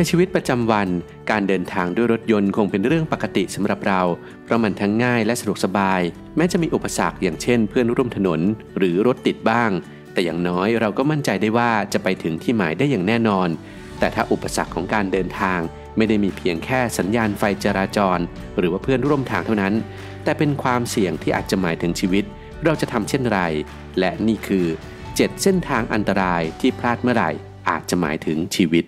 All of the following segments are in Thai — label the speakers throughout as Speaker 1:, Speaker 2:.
Speaker 1: ในชีวิตประจำวัน การเดินทางด้วยรถยนต์คงเป็นเรื่องปกติสำหรับเรา เพราะมันทั้งง่ายและสะดวกสบาย แม้จะมีอุปสรรคอย่างเช่น เพื่อนร่วมถนน หรือรถติดบ้าง แต่อย่างน้อยเราก็มั่นใจได้ว่าจะไปถึงที่หมายได้อย่างแน่นอน แต่ถ้าอุปสรรคของการเดินทาง ไม่ได้มีเพียงแค่สัญญาณไฟจราจร หรือว่าเพื่อนร่วมทางเท่านั้น แต่เป็นความเสี่ยงที่อาจจะหมายถึงชีวิต เราจะทำเช่นไร และนี่คือ 7 เส้นทางอันตรายที่พลาดเมื่อไหร่อาจจะหมายถึงชีวิต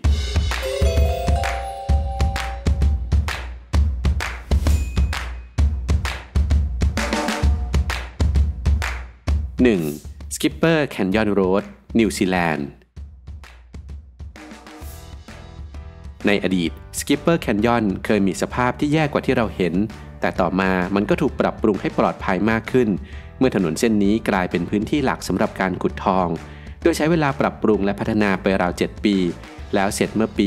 Speaker 1: 1. Skipper Canyon Road นิวซีแลนด์ในอดีต Skipper Canyon เคยมีสภาพที่แย่กว่าที่เราเห็น แต่ต่อมามันก็ถูกปรับปรุงให้ปลอดภัยมากขึ้น เมื่อถนนเส้นนี้กลายเป็นพื้นที่หลักสำหรับการขุดทอง โดยใช้เวลาปรับปรุงและพัฒนาไปราว 7 ปี แล้วเสร็จเมื่อปี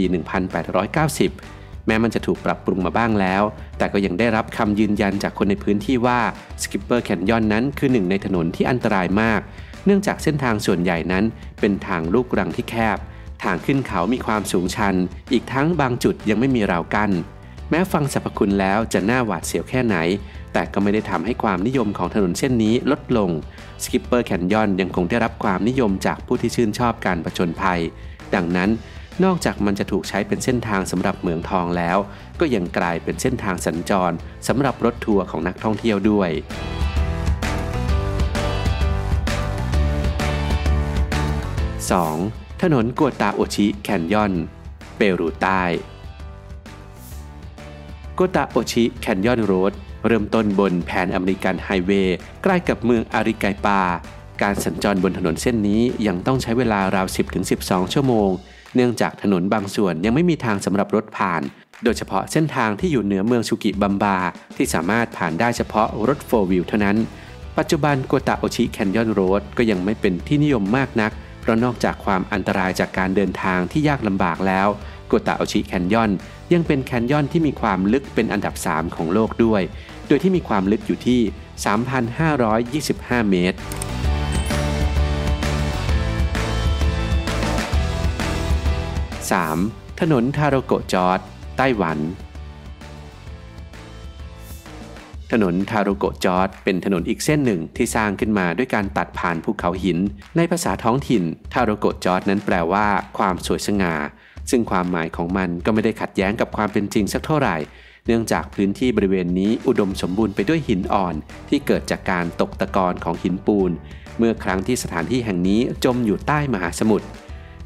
Speaker 1: 1890 แม้มันจะถูกปรับปรุงมาบ้างแล้ว แต่ก็ยังได้รับคำยืนยันจากคนในพื้นที่ว่า Skipper Canyon นั้นคือหนึ่งในถนนที่อันตรายมาก เนื่องจากเส้นทางส่วนใหญ่นั้น เป็นทางลูกรังที่แคบ ทางขึ้นเขามีความสูงชัน อีกทั้งบางจุดยังไม่มีราวกัน้นแม้ฟังสรรพคุณแล้วจะน่าหวาดเสียวแค่ไหน แต่ก็ไม่ได้ทำให้ความนิยมของถนนเส้นนี้ลดลง Skipper Canyon ยังคงได้รับความนิยมจากผู้ที่ชื่นชอบการผจญภัย ดังนั้น นอกจากมันจะถูกใช้เป็นเส้นทางสำหรับเหมืองทองแล้ว ก็ยังกลายเป็นเส้นทางสัญจรสำหรับรถทัวร์ของนักท่องเที่ยวด้วย 2. ถนนกัวตาโอชิแคนยอน เปรูใต้Cotahuasi Canyon Road เริ่มต้นบน Pan-American Highway ใกล้กับเมืองอาริไกปา การสัญจรบนถนนเส้นนี้ยังต้องใช้เวลาราว 10-12 ชั่วโมง เนื่องจากถนนบางส่วนยังไม่มีทางสำหรับรถผ่าน โดยเฉพาะเส้นทางที่อยู่เหนือเมืองชูกิบัมบา ที่สามารถผ่านได้เฉพาะรถ four-wheel เท่านั้น ปัจจุบัน Cotahuasi Canyon Road ก็ยังไม่เป็นที่นิยมมากนัก เพราะนอกจากความอันตรายจากการเดินทางที่ยากลำบากแล้วโกตาโอชิแคนยอนยังเป็นแคนยอนที่มีความลึกเป็นอันดับ 3 ของโลกด้วย โดยที่มีความลึกอยู่ที่ 3,525 เมตร 3. ถนนทาโรโกจอร์ดไต้หวัน ถนนทาโรโกจอร์ดเป็นถนนอีกเส้นหนึ่งที่สร้างขึ้นมาด้วยการตัดผ่านภูเขาหิน ในภาษาท้องถิ่นทาโรโกจอร์ดนั้นแปลว่าความสวยสง่า ซึ่งความหมายของมันก็ไม่ได้ขัดแย้งกับความเป็นจริงสักเท่าไหร่เนื่องจากพื้นที่บริเวณนี้อุดมสมบูรณ์ไปด้วยหินอ่อนที่เกิดจากการตกตะกอนของหินปูน เมื่อครั้งที่สถานที่แห่งนี้จมอยู่ใต้มหาสมุทร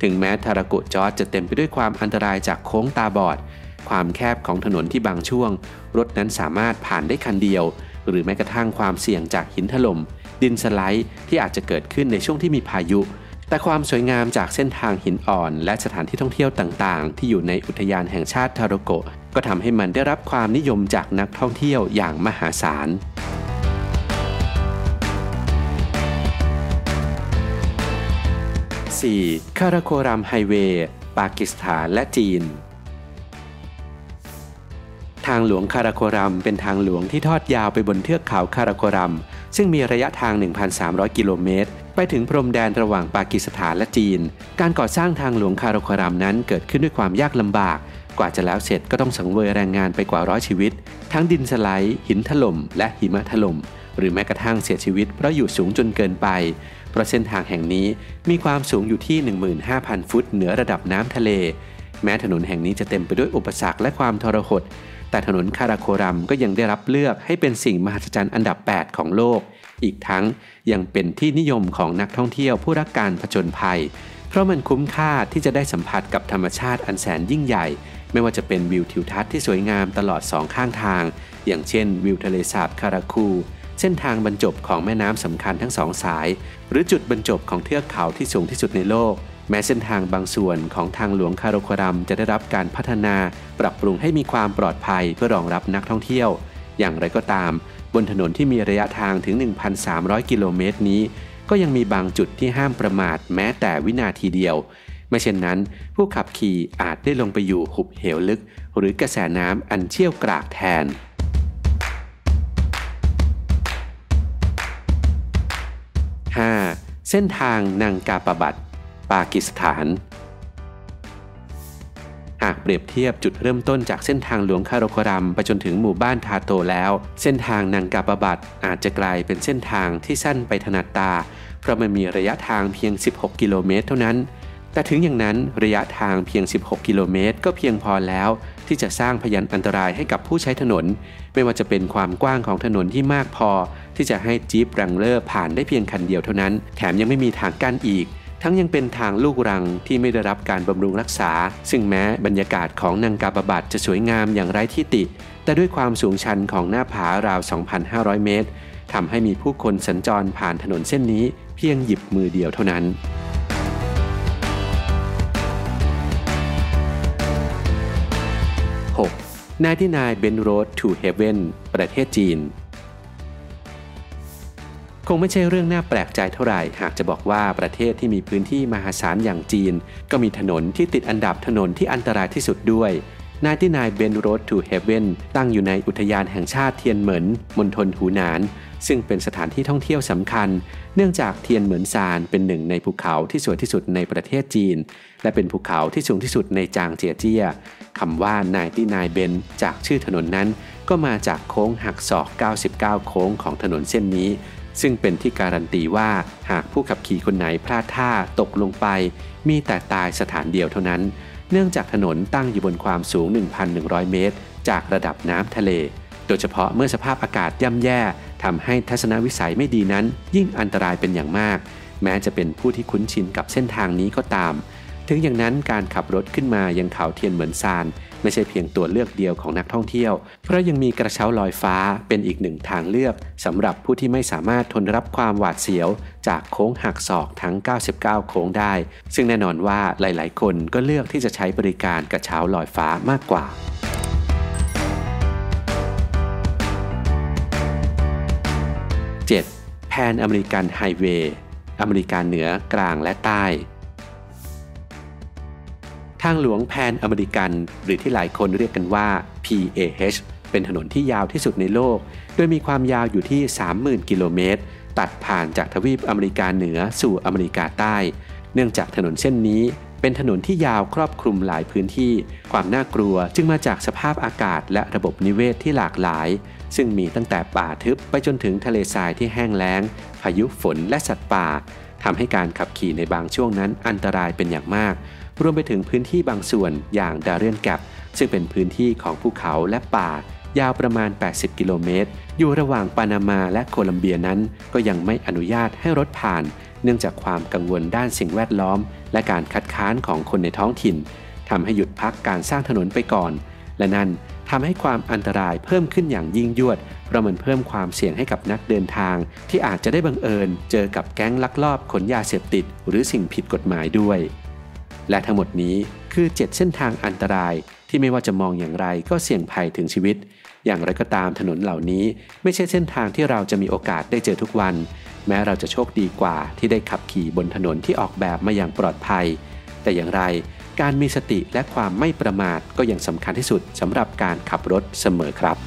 Speaker 1: ถึงแม้ทาราโกจอร์จจะเต็มไปด้วยความอันตรายจากโค้งตาบอด ความแคบของถนนที่บางช่วง รถนั้นสามารถผ่านได้คันเดียว หรือแม้กระทั่งความเสี่ยงจากหินถล่มดินสไลด์ที่อาจจะเกิดขึ้นในช่วงที่มีพายุ แต่ความสวยงามจากเส้นทางหินอ่อน และสถานที่ท่องเที่ยวต่างๆ ที่อยู่ในอุทยานแห่งชาติทาโรโกะก็ทำให้มันได้รับความนิยมจากนักท่องเที่ยวอย่างมหาศาล 4. คาราโครัมไฮเวย์ ปากีสถานและจีน ทางหลวงคาราโครัมเป็นทางหลวงที่ทอดยาวไปบนเทือกเขาคาราโครัม ซึ่งมีระยะทาง 1,300 กิโลเมตร ไปถึงพรมแดนระหว่างปากีสถานและจีน การก่อสร้างทางหลวงคาราโครัมนั้นเกิดขึ้นด้วยความยากลำบาก กว่าจะแล้วเสร็จก็ต้องสังเวยแรงงานไปกว่าร้อยชีวิต ทั้งดินสไลด์ หินถล่ม และหิมะถล่ม หรือแม้กระทั่งเสียชีวิตเพราะอยู่สูงจนเกินไป เพราะเส้นทางแห่งนี้มีความสูงอยู่ที่ 15,000 ฟุตเหนือระดับน้ำทะเล แม้ถนนแห่งนี้จะเต็มไปด้วยอุปสรรคและความทรหด แต่ถนนคาราโครัมก็ยังได้รับเลือกให้เป็นสิ่งมหัศจรรย์อันดับ 8 ของโลก อีกทั้งยังเป็นที่นิยมของนักท่องเที่ยวผู้รักการผจญภัย เพราะมันคุ้มค่าที่จะได้สัมผัสกับธรรมชาติอันแสนยิ่งใหญ่ไม่ว่าจะเป็นวิวทิวทัศน์ที่สวยงามตลอดสองข้างทาง อย่างเช่นวิวทะเลสาบคาราคู เส้นทางบรรจบของแม่น้ำสำคัญทั้งสองสาย หรือจุดบรรจบของเทือกเขาที่สูงที่สุดในโลก แม้เส้นทางบางส่วนของทางหลวงคาโรครัมจะได้รับการพัฒนาปรับปรุงให้มีความปลอดภัยเพื่อรองรับนักท่องเที่ยว อย่างไรก็ตาม บนถนนที่มีระยะทางถึง 1,300 กิโลเมตรนี้ ก็ยังมีบางจุดที่ห้ามประมาทแม้แต่วินาทีเดียวไม่เช่นนั้น ผู้ขับขี่อาจได้ลงไปอยู่หุบเหวลึก หรือกระแสน้ำอันเชี่ยวกรากแทน เส้นทางนังกาปะบัดปากีสถาน หากเปรียบเทียบจุดเริ่มต้นจากเส้นทางหลวงคารโครัมไปจนถึงหมู่บ้านทาโตแล้ว เส้นทางนังกาบาบัดอาจจะกลายเป็นเส้นทางที่สั้นไปถนัดตา เพราะมันมีระยะทางเพียง 16 กิโลเมตรเท่านั้น แต่ถึงอย่างนั้นระยะทางเพียง 16 กิโลเมตรก็เพียงพอแล้ว ที่จะสร้างพยันอันตรายให้กับผู้ใช้ถนน ไม่ว่าจะเป็นความกว้างของถนนที่มากพอ ที่จะให้จี๊ปรังเลอร์ผ่านได้เพียงคันเดียวเท่านั้น แถมยังไม่มีทางกั้นอีก ทั้งยังเป็นทางลูกรังที่ไม่ได้รับการบำรุงรักษา ซึ่งแม้บรรยากาศของนังกาบาบัดจะสวยงามอย่างไร้ที่ติ แต่ด้วยความสูงชันของหน้าผาราว 2,500 เมตรทำให้มีผู้คนสัญจรผ่านถนนเส้นนี้เพียงหยิบมือเดียวเท่านั้น 99 Ben Road to Heaven ประเทศจีน คงไม่ใช่เรื่องน่าแปลกใจเท่าไหร่หากจะบอกว่าประเทศที่มีพื้นที่มหาศาลอย่างจีน ก็มีถนนที่ติดอันดับถนนที่อันตรายที่สุดด้วย 99 Ben Road to Heaven ตั้งอยู่ในอุทยานแห่งชาติเทียนเหมิน มณฑลหูหนาน ซึ่งเป็นสถานที่ท่องเที่ยวสำคัญ เนื่องจากเทียนเหมินซานเป็นหนึ่งในภูเขาที่สวยที่สุดในประเทศจีน และเป็นภูเขาที่สูงที่สุดในจางเจียเจียคำว่า 99 Ben จากชื่อถนนนั้น ก็มาจากโค้งหักศอก 99 โค้งของถนนเส้นนี้ซึ่งเป็นที่การันตีว่าหากผู้ขับขี่คนไหนพลาดท่าตกลงไป มีแต่ตายสถานเดียวเท่านั้น เนื่องจากถนนตั้งอยู่บนความสูง 1,100 เมตร จากระดับน้ำทะเล โดยเฉพาะเมื่อสภาพอากาศย่ำแย่ทำให้ทัศนวิสัยไม่ดีนั้น ยิ่งอันตรายเป็นอย่างมาก แม้จะเป็นผู้ที่คุ้นชินกับเส้นทางนี้ก็ตาม ถึงอย่างนั้นการขับรถขึ้นมายังเขาเทียนเหมือนซาน ไม่ใช่เพียงตัวเลือกเดียวของนักท่องเที่ยว เพราะยังมีกระเช้าลอยฟ้าเป็นอีกหนึ่งทางเลือกสำหรับผู้ที่ไม่สามารถทนรับความหวาดเสียว จากโค้งหักศอกทั้ง 99 โค้งได้ ซึ่งแน่นอนว่าหลาย ๆ คนก็เลือกที่จะใช้บริการกระเช้าลอยฟ้ามากกว่า 7. Pan-American Highway อเมริกาเหนือกลางและใต้ ทางหลวงแพนอเมริกัน หรือที่หลายคนเรียกกันว่า PAH เป็นถนนที่ยาวที่สุดในโลก โดยมีความยาวอยู่ที่ 30,000 กิโลเมตร ตัดผ่านจากทวีปอเมริกาเหนือสู่อเมริกาใต้ เนื่องจากถนนเส้นนี้เป็นถนนที่ยาวครอบคลุมหลายพื้นที่ ความน่ากลัวจึงมาจากสภาพอากาศและระบบนิเวศที่หลากหลาย ซึ่งมีตั้งแต่ป่าทึบไปจนถึงทะเลทรายที่แห้งแล้ง พายุฝนและสัตว์ป่าทำให้การขับขี่ในบางช่วงนั้นอันตรายเป็นอย่างมาก รวมไปถึงพื้นที่บางส่วนอย่างดาเรียนแกปซึ่งเป็นพื้นที่ของภูเขาและป่า ยาวประมาณ 80 กิโลเมตร อยู่ระหว่างปานามาและโคลัมเบียนั้น ก็ยังไม่อนุญาตให้รถผ่าน เนื่องจากความกังวลด้านสิ่งแวดล้อม และการคัดค้านของคนในท้องถิ่นทำให้หยุดพักการสร้างถนนไปก่อน และนั่นทำให้ความอันตรายเพิ่มขึ้นอย่างยิ่งยวดเพราะมันเพิ่มความเสี่ยงให้กับนักเดินทาง ที่อาจจะได้บังเอิญ เจอกับแก๊งลักลอบขนยาเสพติด หรือสิ่งผิดกฎหมายด้วย และทั้งหมดนี้คือ 7 เส้นทางอันตรายที่ไม่ว่าจะมองอย่างไรก็เสี่ยงภัยถึงชีวิต อย่างไรก็ตามถนนเหล่านี้ ไม่ใช่เส้นทางที่เราจะมีโอกาสได้เจอทุกวัน แม้เราจะโชคดีกว่าที่ได้ขับขี่บนถนนที่ออกแบบมาอย่างปลอดภัย แต่อย่างไรการมีสติและความไม่ประมาทก็ยังสำคัญที่สุดสำหรับการขับรถเสมอครับ